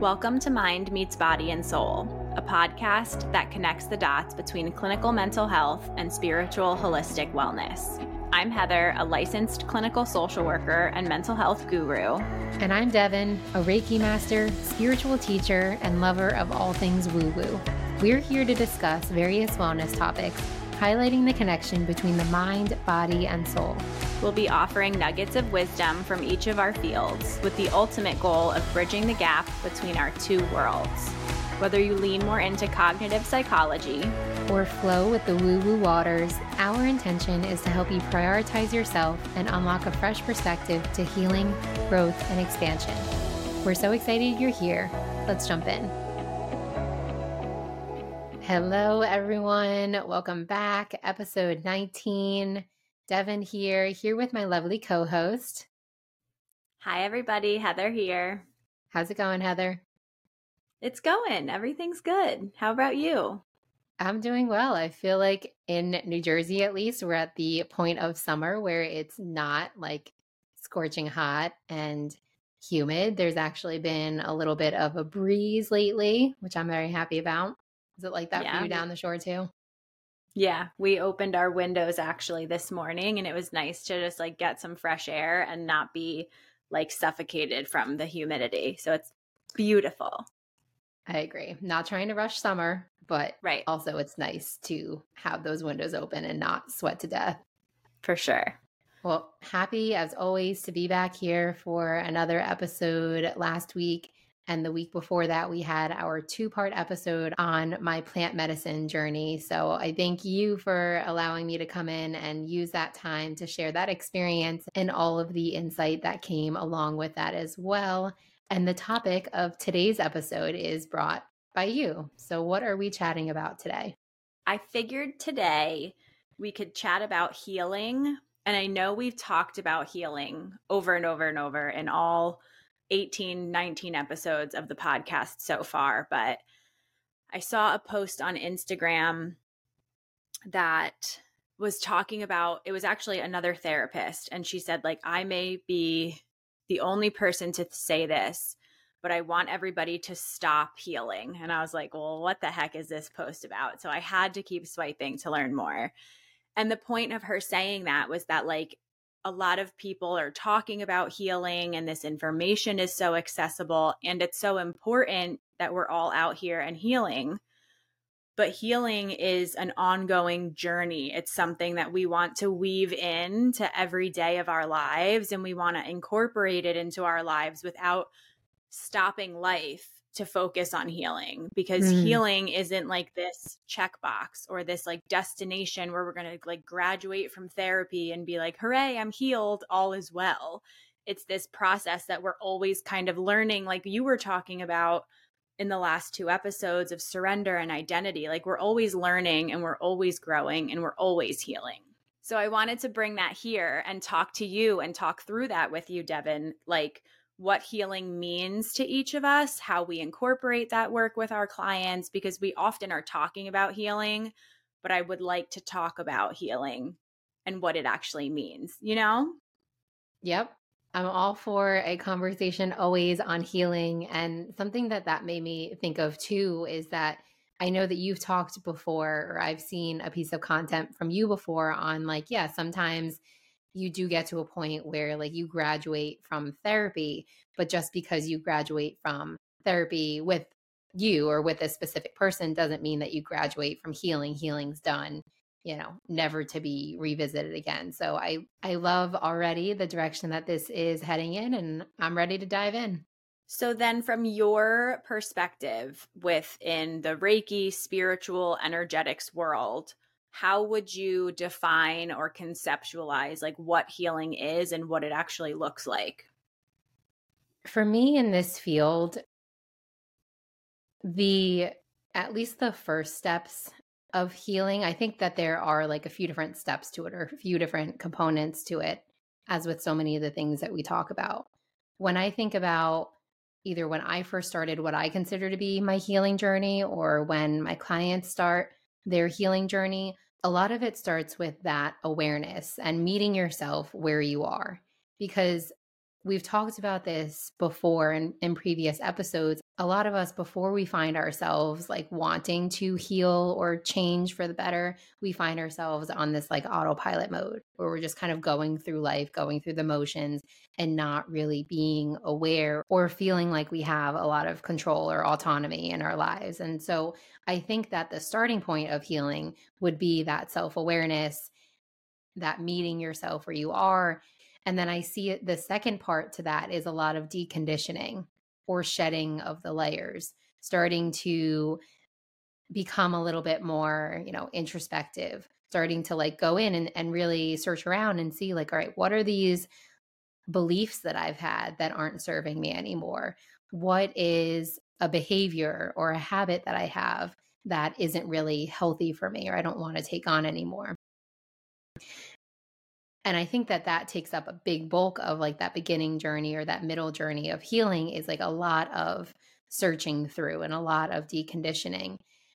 Welcome to Mind Meets Body and Soul, a podcast that connects the dots between clinical mental health and spiritual holistic wellness. I'm Heather, a licensed clinical social worker and mental health guru. And I'm Devon, a Reiki master, spiritual teacher, and lover of all things woo woo. We're here to discuss various wellness topics, highlighting the connection between the mind, body, and soul. We'll be offering nuggets of wisdom from each of our fields with the ultimate goal of bridging the gap between our two worlds. Whether you lean more into cognitive psychology or flow with the woo woo waters, our intention is to help you prioritize yourself and unlock a fresh perspective to healing, growth, and expansion. We're so excited you're here. Let's jump in. Hello, everyone. Welcome back. Episode 19. Devon here, here with my lovely co host. Hi, everybody. Heather here. How's it going, Heather? It's going. Everything's good. How about you? I'm doing well. I feel like in New Jersey, at least, we're at the point of summer where it's not like scorching hot and humid. There's actually been a little bit of a breeze lately, which I'm very happy about. Is it like that yeah. for you down the shore too? Yeah, we opened our windows actually this morning and it was nice to just like get some fresh air and not be like suffocated from the humidity. So it's beautiful. I agree. Not trying to rush summer, but right. also it's nice to have those windows open and not sweat to death. For sure. Well, happy as always to be back here for another episode. Last week, and the week before that, we had our two part episode on my plant medicine journey. So I thank you for allowing me to come in and use that time to share that experience and all of the insight that came along with that as well. And the topic of today's episode is brought by you. So, what are we chatting about today? I figured today we could chat about healing. And I know we've talked about healing over and over and over in all 18, 19 episodes of the podcast so far, but I saw a post on Instagram that was talking about it was actually another therapist and she said like I may be the only person to say this but I want everybody to stop healing. And I was like well what the heck is this post about? So I had to keep swiping to learn more. And the point of her saying that was that like a lot of people are talking about healing and this information is so accessible and it's so important that we're all out here and healing. But healing is an ongoing journey. It's something that we want to weave into every day of our lives and we want to incorporate it into our lives without stopping life to focus on healing because mm. healing isn't like this checkbox or this like destination where we're going to like graduate from therapy and be like, hooray, I'm healed, all is well. It's this process that we're always kind of learning, like you were talking about in the last two episodes of surrender and identity. Like we're always learning and we're always growing and we're always healing. So I wanted to bring that here and talk to you and talk through that with you, Devon. Like, what healing means to each of us, how we incorporate that work with our clients, because we often are talking about healing, but I would like to talk about healing and what it actually means, you know? Yep. I'm all for a conversation always on healing. And something that that made me think of too is that I know that you've talked before, or I've seen a piece of content from you before on like, yeah, sometimes you do get to a point where like you graduate from therapy, but just because you graduate from therapy with you or with a specific person doesn't mean that you graduate from healing. Healing's done, you know, never to be revisited again. So I I love already the direction that this is heading in and I'm ready to dive in. So then from your perspective within the Reiki spiritual energetics world, how would you define or conceptualize like what healing is and what it actually looks like? For me in this field, the at least the first steps of healing, I think that there are like a few different steps to it or a few different components to it, as with so many of the things that we talk about. When I think about either when I first started what I consider to be my healing journey or when my clients start their healing journey, a lot of it starts with that awareness and meeting yourself where you are. Because we've talked about this before in, in previous episodes. A lot of us, before we find ourselves like wanting to heal or change for the better, we find ourselves on this like autopilot mode where we're just kind of going through life, going through the motions, and not really being aware or feeling like we have a lot of control or autonomy in our lives. And so I think that the starting point of healing would be that self awareness, that meeting yourself where you are and then I see it, the second part to that is a lot of deconditioning or shedding of the layers, starting to become a little bit more, you know, introspective, starting to like go in and, and really search around and see, like, all right, what are these beliefs that I've had that aren't serving me anymore? What is a behavior or a habit that I have that isn't really healthy for me or I don't want to take on anymore? And i think that that takes up a big bulk of like that beginning journey or that middle journey of healing is like a lot of searching through and a lot of deconditioning.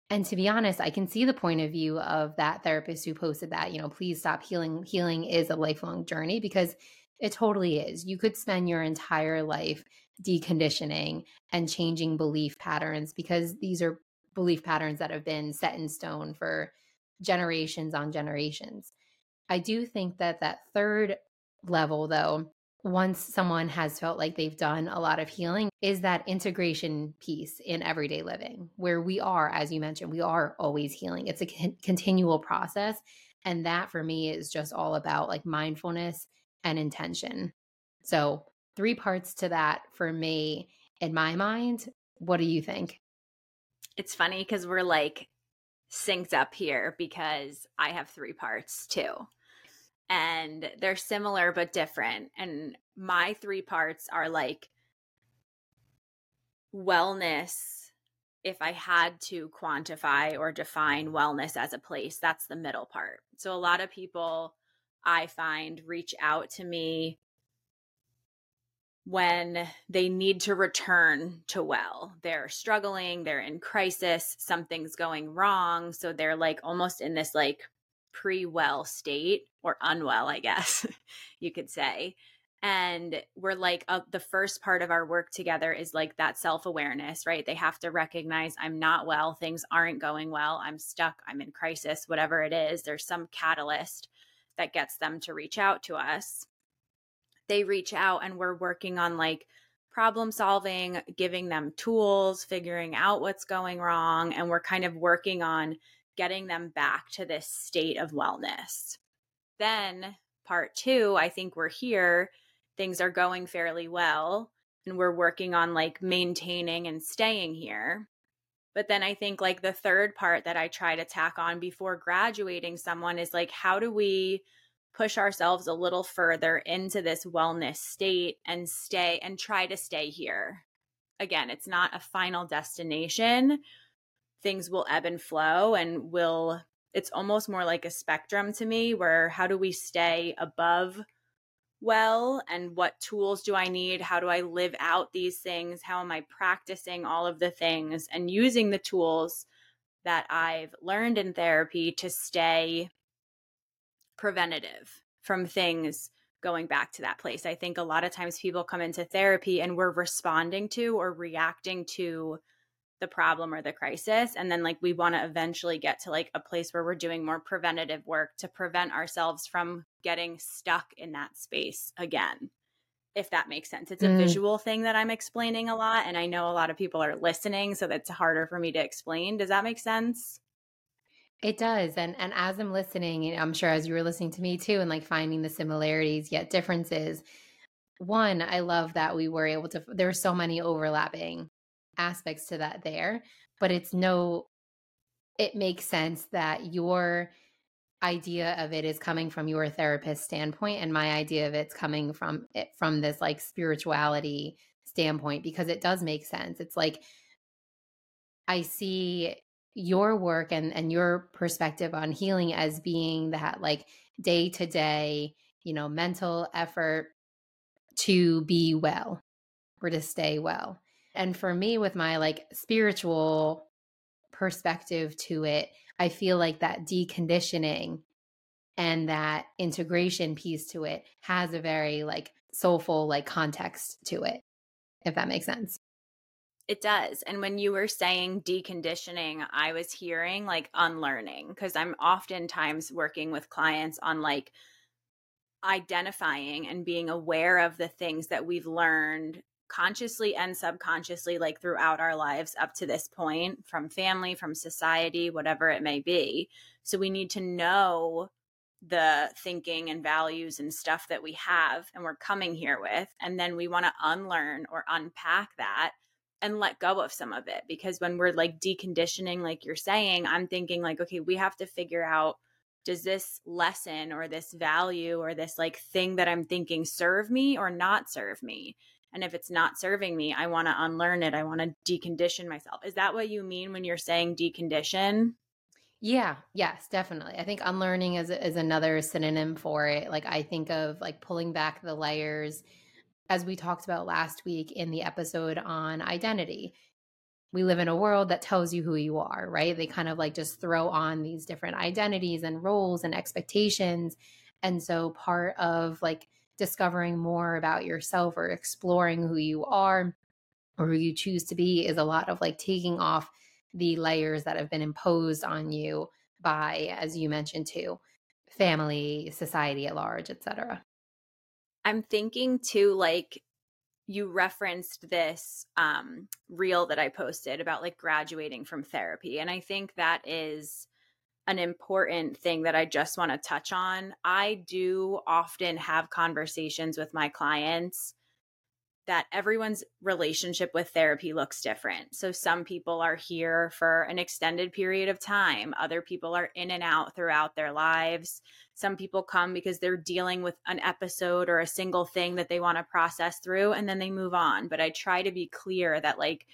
And to be honest i can see the point of view of that therapist who posted that you know please stop healing. Healing is a lifelong journey because it totally is. You could spend your entire life deconditioning and changing belief patterns because these are belief patterns that have been set in stone for generations on generations I do think that that third level, though, once someone has felt like they've done a lot of healing, is that integration piece in everyday living, where we are, as you mentioned, we are always healing. It's a con- continual process. And that for me is just all about like mindfulness and intention. So, three parts to that for me in my mind. What do you think? It's funny because we're like synced up here because I have three parts too and they're similar but different. And my three parts are like wellness. If I had to quantify or define wellness as a place, that's the middle part. So a lot of people I find reach out to me when they need to return to well. They're struggling, they're in crisis, something's going wrong. So they're like almost in this like pre well state or unwell, I guess you could say. And we're like, uh, the first part of our work together is like that self awareness, right? They have to recognize I'm not well, things aren't going well, I'm stuck, I'm in crisis, whatever it is. There's some catalyst that gets them to reach out to us. They reach out, and we're working on like problem solving, giving them tools, figuring out what's going wrong. And we're kind of working on getting them back to this state of wellness. Then, part two, I think we're here, things are going fairly well, and we're working on like maintaining and staying here. But then I think like the third part that I try to tack on before graduating someone is like, how do we push ourselves a little further into this wellness state and stay and try to stay here? Again, it's not a final destination things will ebb and flow and will it's almost more like a spectrum to me where how do we stay above well and what tools do I need? How do I live out these things? How am I practicing all of the things and using the tools that I've learned in therapy to stay preventative from things going back to that place? I think a lot of times people come into therapy and we're responding to or reacting to the problem or the crisis and then like we want to eventually get to like a place where we're doing more preventative work to prevent ourselves from getting stuck in that space again if that makes sense. It's a mm. visual thing that i'm explaining a lot and i know a lot of people are listening so that's harder for me to explain. Does that make sense? It does and and as i'm listening i'm sure as you were listening to me too and like finding the similarities yet differences one i love that we were able to there are so many overlapping aspects to that there, but it's no, it makes sense that your idea of it is coming from your therapist standpoint and my idea of it's coming from it from this like spirituality standpoint because it does make sense. It's like i see your work and and your perspective on healing as being that like day to day you know mental effort to be well or to stay well and for me, with my like spiritual perspective to it, I feel like that deconditioning and that integration piece to it has a very like soulful like context to it, if that makes sense. It does. And when you were saying deconditioning, I was hearing like unlearning because I'm oftentimes working with clients on like identifying and being aware of the things that we've learned consciously and subconsciously like throughout our lives up to this point from family from society whatever it may be. So we need to know the thinking and values and stuff that we have and we're coming here with and then we want to unlearn or unpack that and let go of some of it. Because when we're like deconditioning like you're saying i'm thinking like okay we have to figure out does this lesson or this value or this like thing that i'm thinking serve me or not serve me and if it's not serving me i want to unlearn it i want to decondition myself is that what you mean when you're saying decondition yeah, yes, definitely. I think unlearning is is another synonym for it. Like I think of like pulling back the layers as we talked about last week in the episode on identity. We live in a world that tells you who you are, right? They kind of like just throw on these different identities and roles and expectations. And so part of like discovering more about yourself or exploring who you are or who you choose to be is a lot of like taking off the layers that have been imposed on you by, as you mentioned too, family, society at large, etc. I'm thinking too, like you referenced this um, reel that I posted about like graduating from therapy. And I think that is an important thing that I just want to touch on. I do often have conversations with my clients that everyone's relationship with therapy looks different. So some people are here for an extended period of time, other people are in and out throughout their lives. Some people come because they're dealing with an episode or a single thing that they want to process through and then they move on. But I try to be clear that like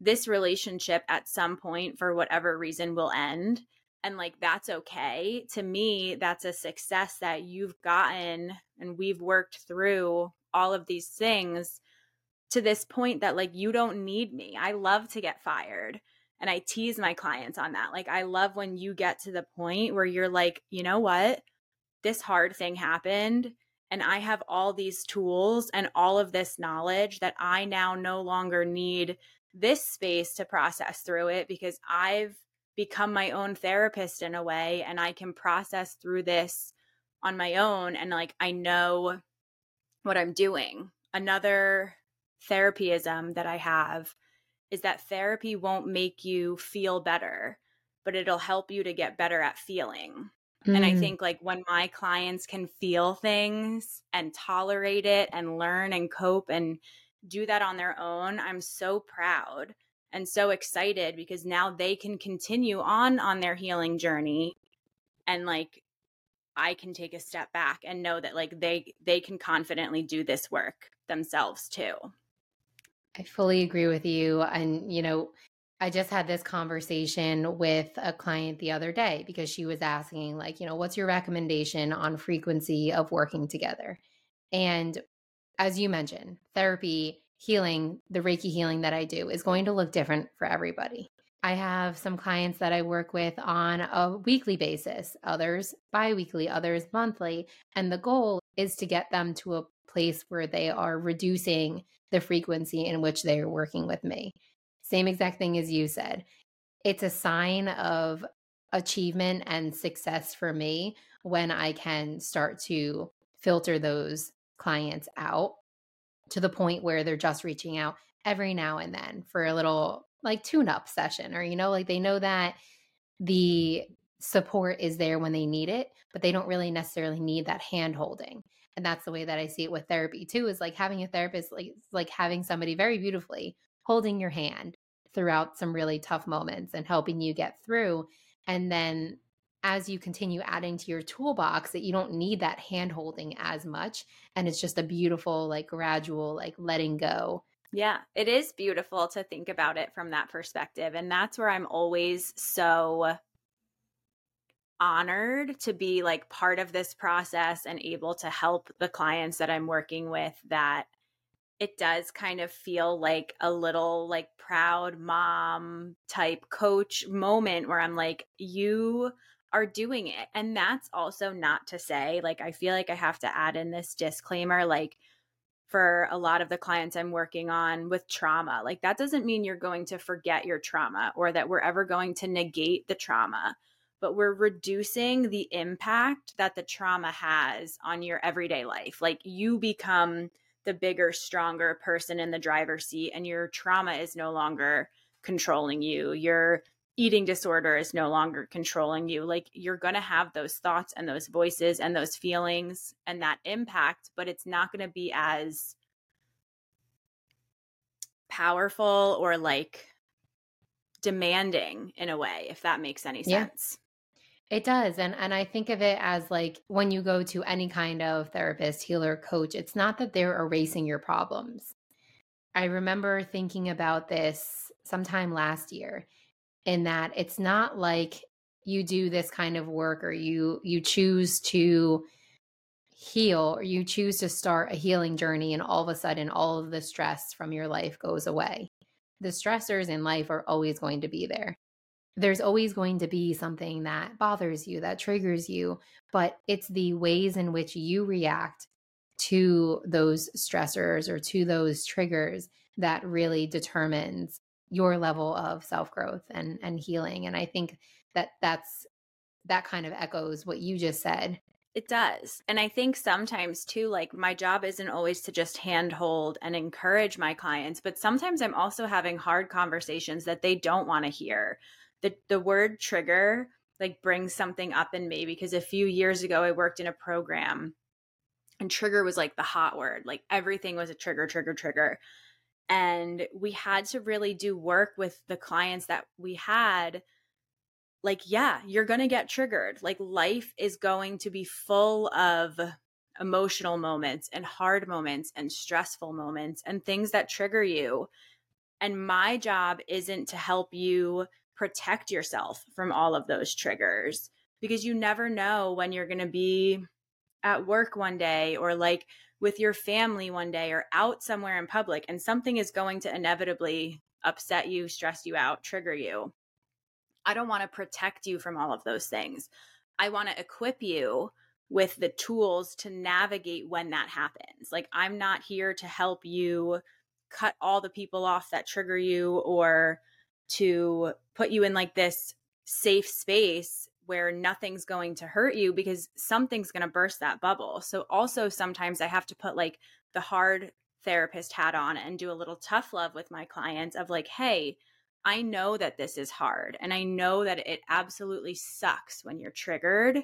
this relationship at some point for whatever reason will end and like that's okay to me that's a success that you've gotten and we've worked through all of these things to this point that like you don't need me. I love to get fired. And I tease my clients on that. Like I love when you get to the point where you're like, "You know what? This hard thing happened and I have all these tools and all of this knowledge that I now no longer need this space to process through it because I've become my own therapist in a way and I can process through this on my own and like I know what I'm doing. Another therapyism that I have is that therapy won't make you feel better, but it'll help you to get better at feeling. Mm. And I mm. think like when my clients can feel things and tolerate it and learn and cope and do that on their own, I'm so proud and so excited because now they can continue on on their healing journey and like I can take a step back and know that like they they can confidently do this work themselves too. I fully agree with you and you know I just had this conversation with a client the other day because she was asking like, you know, what's your recommendation on frequency of working together? And as you mentioned, therapy, healing, the Reiki healing that I do is going to look different for everybody. I have some clients that I work with on a weekly basis, others biweekly, others monthly. And the goal is to get them to a place where they are reducing the frequency in which they are working with me. Same exact thing as you said. It's a sign of achievement and success for me when I can start to filter those clients out to the point where they're just reaching out every now and then for a little like tune up session or you know like they know that the support is there when they need it but they don't really necessarily need that hand holding and that's the way that i see it with therapy too is like having a therapist like like having somebody very beautifully holding your hand throughout some really tough moments and helping you get through and then as you continue adding to your toolbox that you don't need that hand holding as much and it's just a beautiful like gradual like letting go yeah, it is beautiful to think about it from that perspective. And that's where I'm always so honored to be like part of this process and able to help the clients that I'm working with that it does kind of feel like a little like proud mom type coach moment where I'm like you are doing it and that's also not to say like I feel like I have to add in this disclaimer like for a lot of the clients I'm working on with trauma. Like, that doesn't mean you're going to forget your trauma or that we're ever going to negate the trauma, but we're reducing the impact that the trauma has on your everyday life. Like, you become the bigger, stronger person in the driver's seat, and your trauma is no longer controlling you. Your eating disorder is no longer controlling you. Like you're going to have those thoughts and those voices and those feelings and that impact, but it's not going to be as powerful or like demanding in a way, if that makes any sense. Yeah. It does. And and I think of it as like when you go to any kind of therapist, healer, coach, it's not that they're erasing your problems. I remember thinking about this sometime last year in that it's not like you do this kind of work or you you choose to heal or you choose to start a healing journey and all of a sudden all of the stress from your life goes away. The stressors in life are always going to be there. There's always going to be something that bothers you, that triggers you, but it's the ways in which you react to those stressors or to those triggers that really determines your level of self-growth and and healing and i think that that's that kind of echoes what you just said. It does and i think sometimes too like my job isn't always to just handhold and encourage my clients but sometimes i'm also having hard conversations that they don't want to hear. The the word trigger like brings something up in me because a few years ago i worked in a program and trigger was like the hot word like everything was a trigger trigger trigger and we had to really do work with the clients that we had like yeah you're going to get triggered. Like life is going to be full of emotional moments and hard moments and stressful moments and things that trigger you and my job isn't to help you protect yourself from all of those triggers because you never know when you're going to be at work one day or like with your family one day or out somewhere in public and something is going to inevitably upset you, stress you out, trigger you. I don't want to protect you from all of those things. I want to equip you with the tools to navigate when that happens. Like, I'm not here to help you cut all the people off that trigger you or to put you in like this safe space where nothing's going to hurt you because something's going to burst that bubble. So also sometimes I have to put like the hard therapist hat on and do a little tough love with my clients of like, hey, I know that this is hard and I know that it absolutely sucks when you're triggered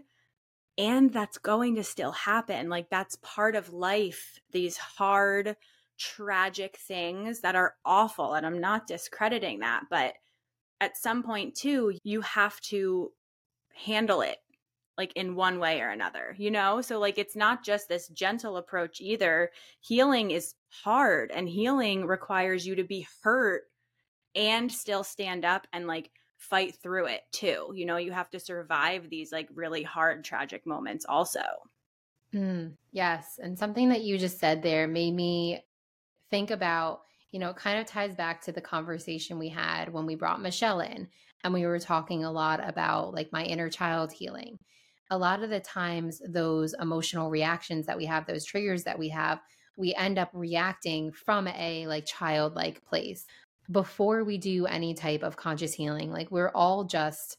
and that's going to still happen. Like that's part of life, these hard tragic things that are awful and I'm not discrediting that, but at some point too, you have to handle it like in one way or another, you know? So, like, it's not just this gentle approach either. Healing is hard, and healing requires you to be hurt and still stand up and like fight through it too. You know, you have to survive these like really hard, tragic moments also. Mm, yes. And something that you just said there made me think about, you know, it kind of ties back to the conversation we had when we brought Michelle in and we were talking a lot about like my inner child healing. A lot of the times, those emotional reactions that we have, those triggers that we have, we end up reacting from a like childlike place before we do any type of conscious healing. Like we're all just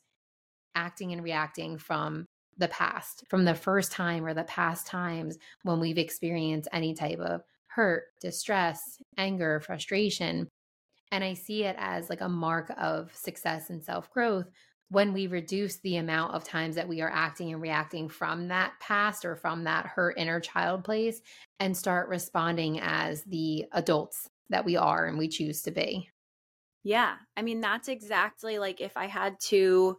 acting and reacting from the past, from the first time or the past times when we've experienced any type of hurt, distress, anger, frustration. And I see it as like a mark of success and self growth when we reduce the amount of times that we are acting and reacting from that past or from that hurt inner child place and start responding as the adults that we are and we choose to be. Yeah. I mean, that's exactly like if I had to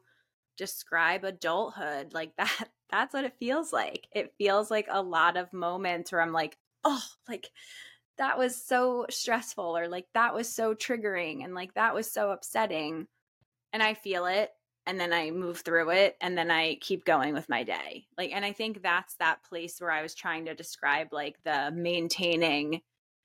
describe adulthood, like that, that's what it feels like. It feels like a lot of moments where I'm like, oh, like that was so stressful or like that was so triggering and like that was so upsetting and i feel it and then i move through it and then i keep going with my day like and i think that's that place where i was trying to describe like the maintaining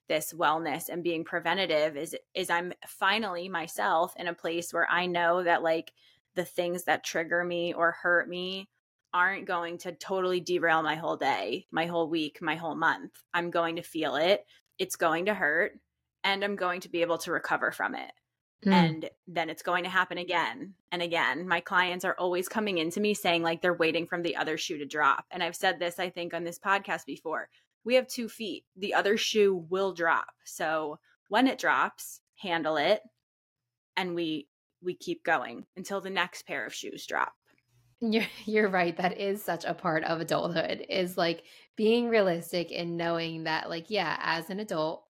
this wellness and being preventative is is i'm finally myself in a place where i know that like the things that trigger me or hurt me aren't going to totally derail my whole day, my whole week, my whole month. I'm going to feel it it's going to hurt and I'm going to be able to recover from it. Mm. And then it's going to happen again and again. My clients are always coming into me saying, like, they're waiting from the other shoe to drop. And I've said this, I think, on this podcast before. We have two feet, the other shoe will drop. So when it drops, handle it. And we we keep going until the next pair of shoes drop. You're you're right. That is such a part of adulthood is like being realistic and knowing that like yeah, as an adult,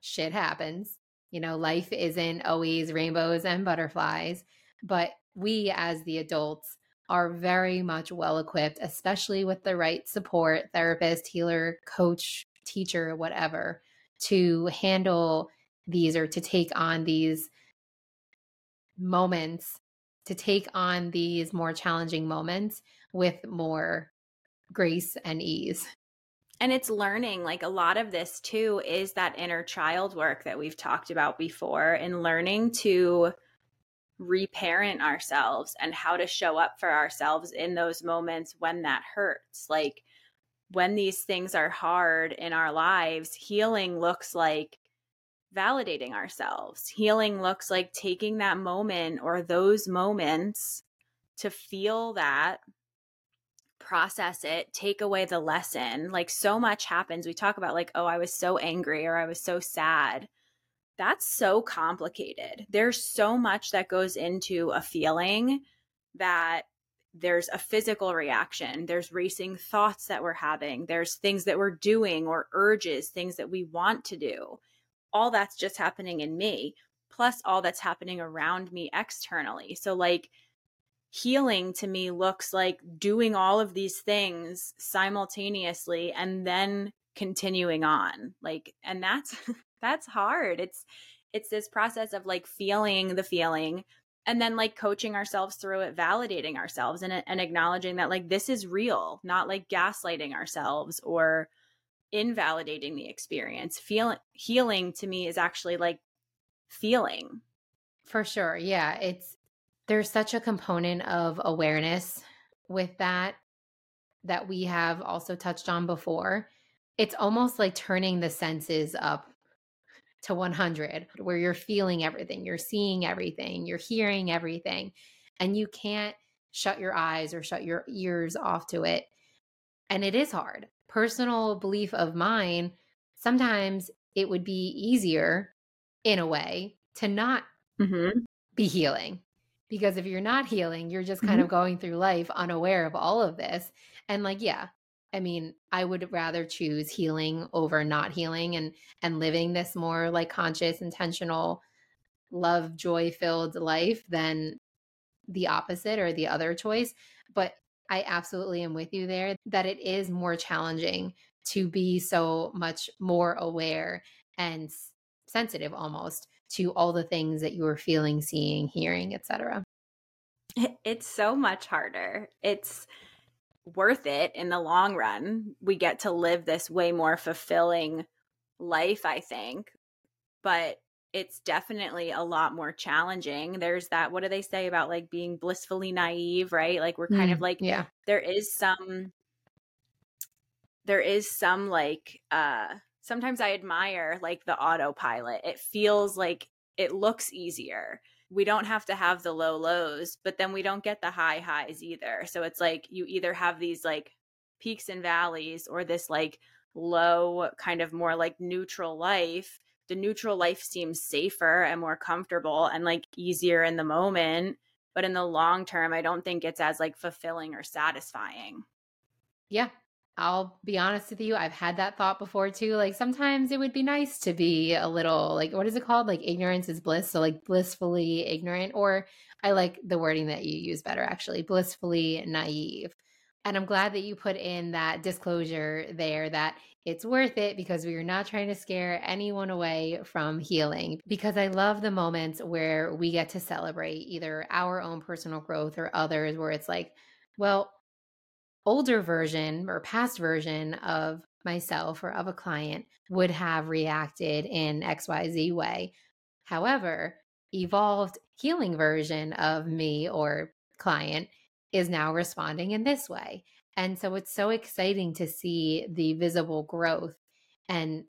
shit happens. You know, life isn't always rainbows and butterflies, but we as the adults are very much well equipped, especially with the right support, therapist, healer, coach, teacher, whatever, to handle these or to take on these moments to take on these more challenging moments with more grace and ease. And it's learning like a lot of this too is that inner child work that we've talked about before and learning to reparent ourselves and how to show up for ourselves in those moments when that hurts. Like when these things are hard in our lives, healing looks like validating ourselves. Healing looks like taking that moment or those moments to feel that, process it, take away the lesson. Like so much happens. We talk about, like, oh, I was so angry or I was so sad. That's so complicated. There's so much that goes into a feeling that there's a physical reaction, there's racing thoughts that we're having, there's things that we're doing or urges, things that we want to do all that's just happening in me, plus all that's happening around me externally. So, like, healing to me looks like doing all of these things simultaneously and then continuing on like and that's that's hard it's it's this process of like feeling the feeling and then like coaching ourselves through it validating ourselves and, and acknowledging that like this is real not like gaslighting ourselves or invalidating the experience. Feeling healing to me is actually like feeling. For sure. Yeah, it's there's such a component of awareness with that that we have also touched on before. It's almost like turning the senses up to 100 where you're feeling everything, you're seeing everything, you're hearing everything and you can't shut your eyes or shut your ears off to it. And it is hard personal belief of mine, sometimes it would be easier in a way to not mm-hmm. be healing. Because if you're not healing, you're just kind mm-hmm. of going through life unaware of all of this. And like, yeah, I mean, I would rather choose healing over not healing and and living this more like conscious, intentional, love, joy filled life than the opposite or the other choice. But I absolutely am with you there that it is more challenging to be so much more aware and sensitive almost to all the things that you are feeling, seeing, hearing, etc. It's so much harder. It's worth it in the long run. We get to live this way more fulfilling life, I think. But it's definitely a lot more challenging. There's that what do they say about like being blissfully naive, right? Like we're kind mm, of like yeah. there is some there is some like uh sometimes I admire like the autopilot. It feels like it looks easier. We don't have to have the low lows, but then we don't get the high highs either. So it's like you either have these like peaks and valleys or this like low kind of more like neutral life the neutral life seems safer and more comfortable and like easier in the moment but in the long term i don't think it's as like fulfilling or satisfying. Yeah. I'll be honest with you i've had that thought before too like sometimes it would be nice to be a little like what is it called? Like ignorance is bliss so like blissfully ignorant or i like the wording that you use better actually blissfully naive and I'm glad that you put in that disclosure there that it's worth it because we are not trying to scare anyone away from healing. Because I love the moments where we get to celebrate either our own personal growth or others, where it's like, well, older version or past version of myself or of a client would have reacted in XYZ way. However, evolved healing version of me or client is now responding in this way. And so it's so exciting to see the visible growth and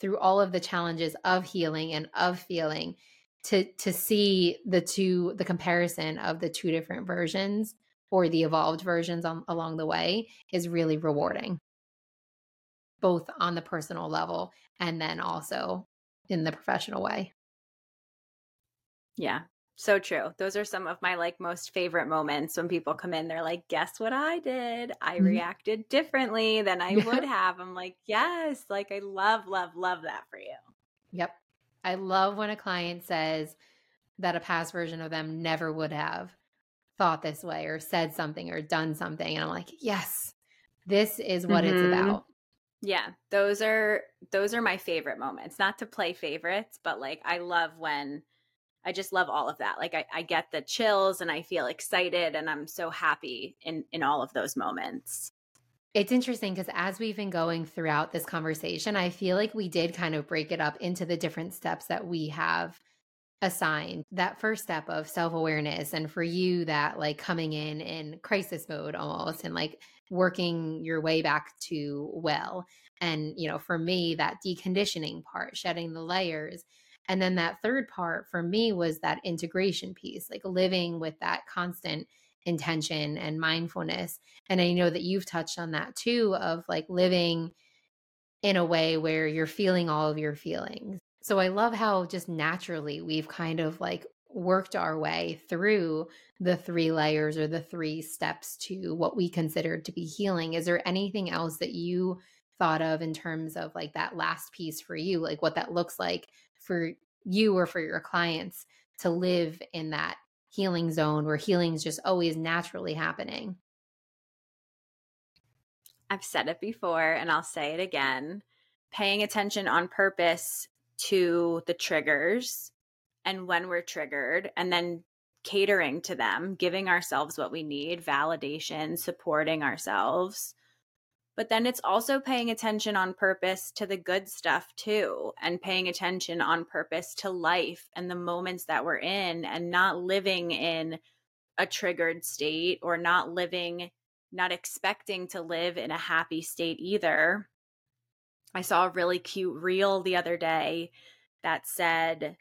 through all of the challenges of healing and of feeling to to see the two the comparison of the two different versions or the evolved versions on, along the way is really rewarding. Both on the personal level and then also in the professional way. Yeah so true. Those are some of my like most favorite moments when people come in they're like guess what i did? I mm-hmm. reacted differently than i would have. I'm like yes like i love love love that for you. Yep. I love when a client says that a past version of them never would have thought this way or said something or done something and i'm like yes this is what mm-hmm. it's about. Yeah those are those are my favorite moments. Not to play favorites but like i love when i just love all of that like i, I get the chills and i feel excited and i'm so happy in in all of those moments. It's interesting because as we've been going throughout this conversation, I feel like we did kind of break it up into the different steps that we have assigned. That first step of self-awareness and for you that like coming in in crisis mode almost and like working your way back to well. And you know for me that deconditioning part shedding the layers and then that third part for me was that integration piece like living with that constant intention and mindfulness and i know that you've touched on that too of like living in a way where you're feeling all of your feelings so I love how just naturally we've kind of like worked our way through the three layers or the three steps to what we consider to be healing. Is there anything else that you thought of in terms of like that last piece for you, like what that looks like for you or for your clients to live in that healing zone where healing is just always naturally happening? I've said it before and I'll say it again. Paying attention on purpose to the triggers and when we're triggered and then catering to them, giving ourselves what we need, validation, supporting ourselves. But then it's also paying attention on purpose to the good stuff too, and paying attention on purpose to life and the moments that we're in, and not living in a triggered state or not living, not expecting to live in a happy state either. I saw a really cute reel the other day that said,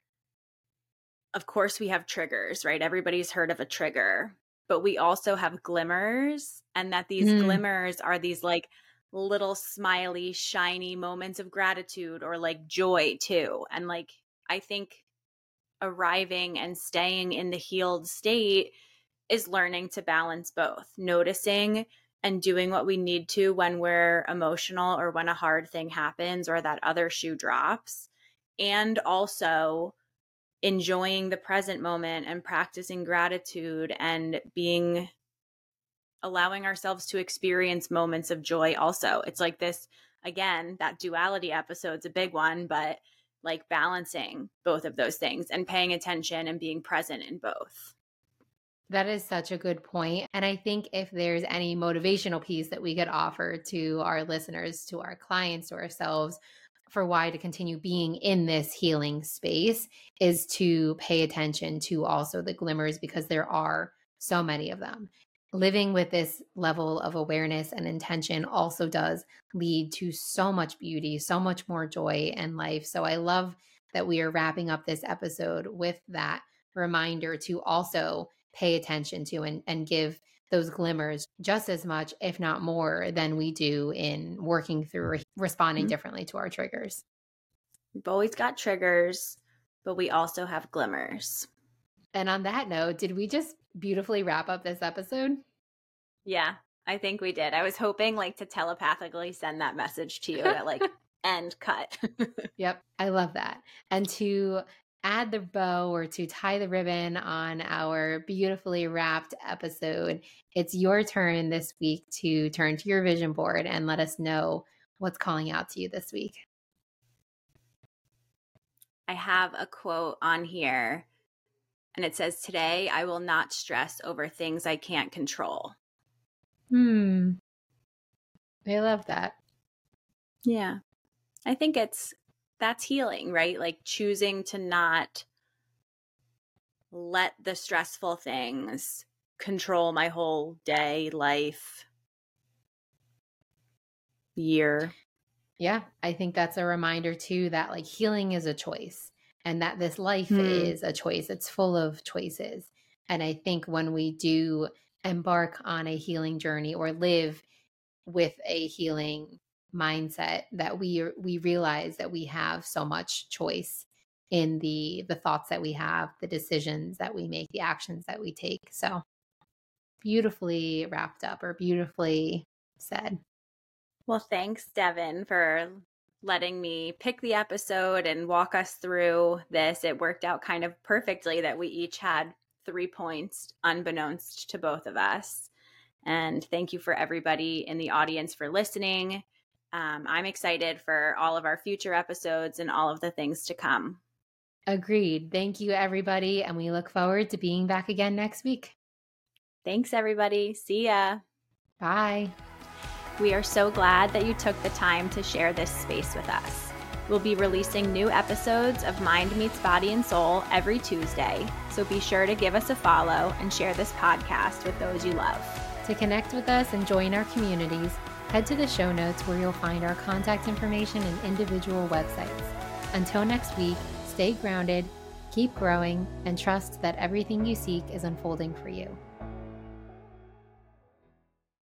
of course, we have triggers, right? Everybody's heard of a trigger, but we also have glimmers, and that these mm. glimmers are these like little smiley, shiny moments of gratitude or like joy too. And like, I think arriving and staying in the healed state is learning to balance both, noticing and doing what we need to when we're emotional or when a hard thing happens or that other shoe drops. And also enjoying the present moment and practicing gratitude and being allowing ourselves to experience moments of joy also. It's like this again, that duality episode's a big one, but like balancing both of those things and paying attention and being present in both. That is such a good point. And I think if there's any motivational piece that we could offer to our listeners, to our clients, to ourselves, for why to continue being in this healing space is to pay attention to also the glimmers because there are so many of them. Living with this level of awareness and intention also does lead to so much beauty, so much more joy in life. So I love that we are wrapping up this episode with that reminder to also pay attention to and, and give those glimmers just as much, if not more, than we do in working through responding mm-hmm. differently to our triggers. We've always got triggers, but we also have glimmers. And on that note, did we just beautifully wrap up this episode? Yeah, I think we did. I was hoping like to telepathically send that message to you at like end cut. yep, I love that. And to add the bow or to tie the ribbon on our beautifully wrapped episode, it's your turn this week to turn to your vision board and let us know what's calling out to you this week. I have a quote on here and it says, Today I will not stress over things I can't control. Hmm. I love that. Yeah. I think it's that's healing, right? Like choosing to not let the stressful things control my whole day, life, year. Yeah, I think that's a reminder too that like healing is a choice and that this life mm. is a choice. It's full of choices. And I think when we do embark on a healing journey or live with a healing mindset that we we realize that we have so much choice in the the thoughts that we have, the decisions that we make, the actions that we take. So beautifully wrapped up or beautifully said. Well, thanks, Devon, for letting me pick the episode and walk us through this. It worked out kind of perfectly that we each had three points, unbeknownst to both of us. And thank you for everybody in the audience for listening. Um, I'm excited for all of our future episodes and all of the things to come. Agreed. Thank you, everybody. And we look forward to being back again next week. Thanks, everybody. See ya. Bye. We are so glad that you took the time to share this space with us. We'll be releasing new episodes of Mind Meets Body and Soul every Tuesday, so be sure to give us a follow and share this podcast with those you love. To connect with us and join our communities, head to the show notes where you'll find our contact information and individual websites. Until next week, stay grounded, keep growing, and trust that everything you seek is unfolding for you.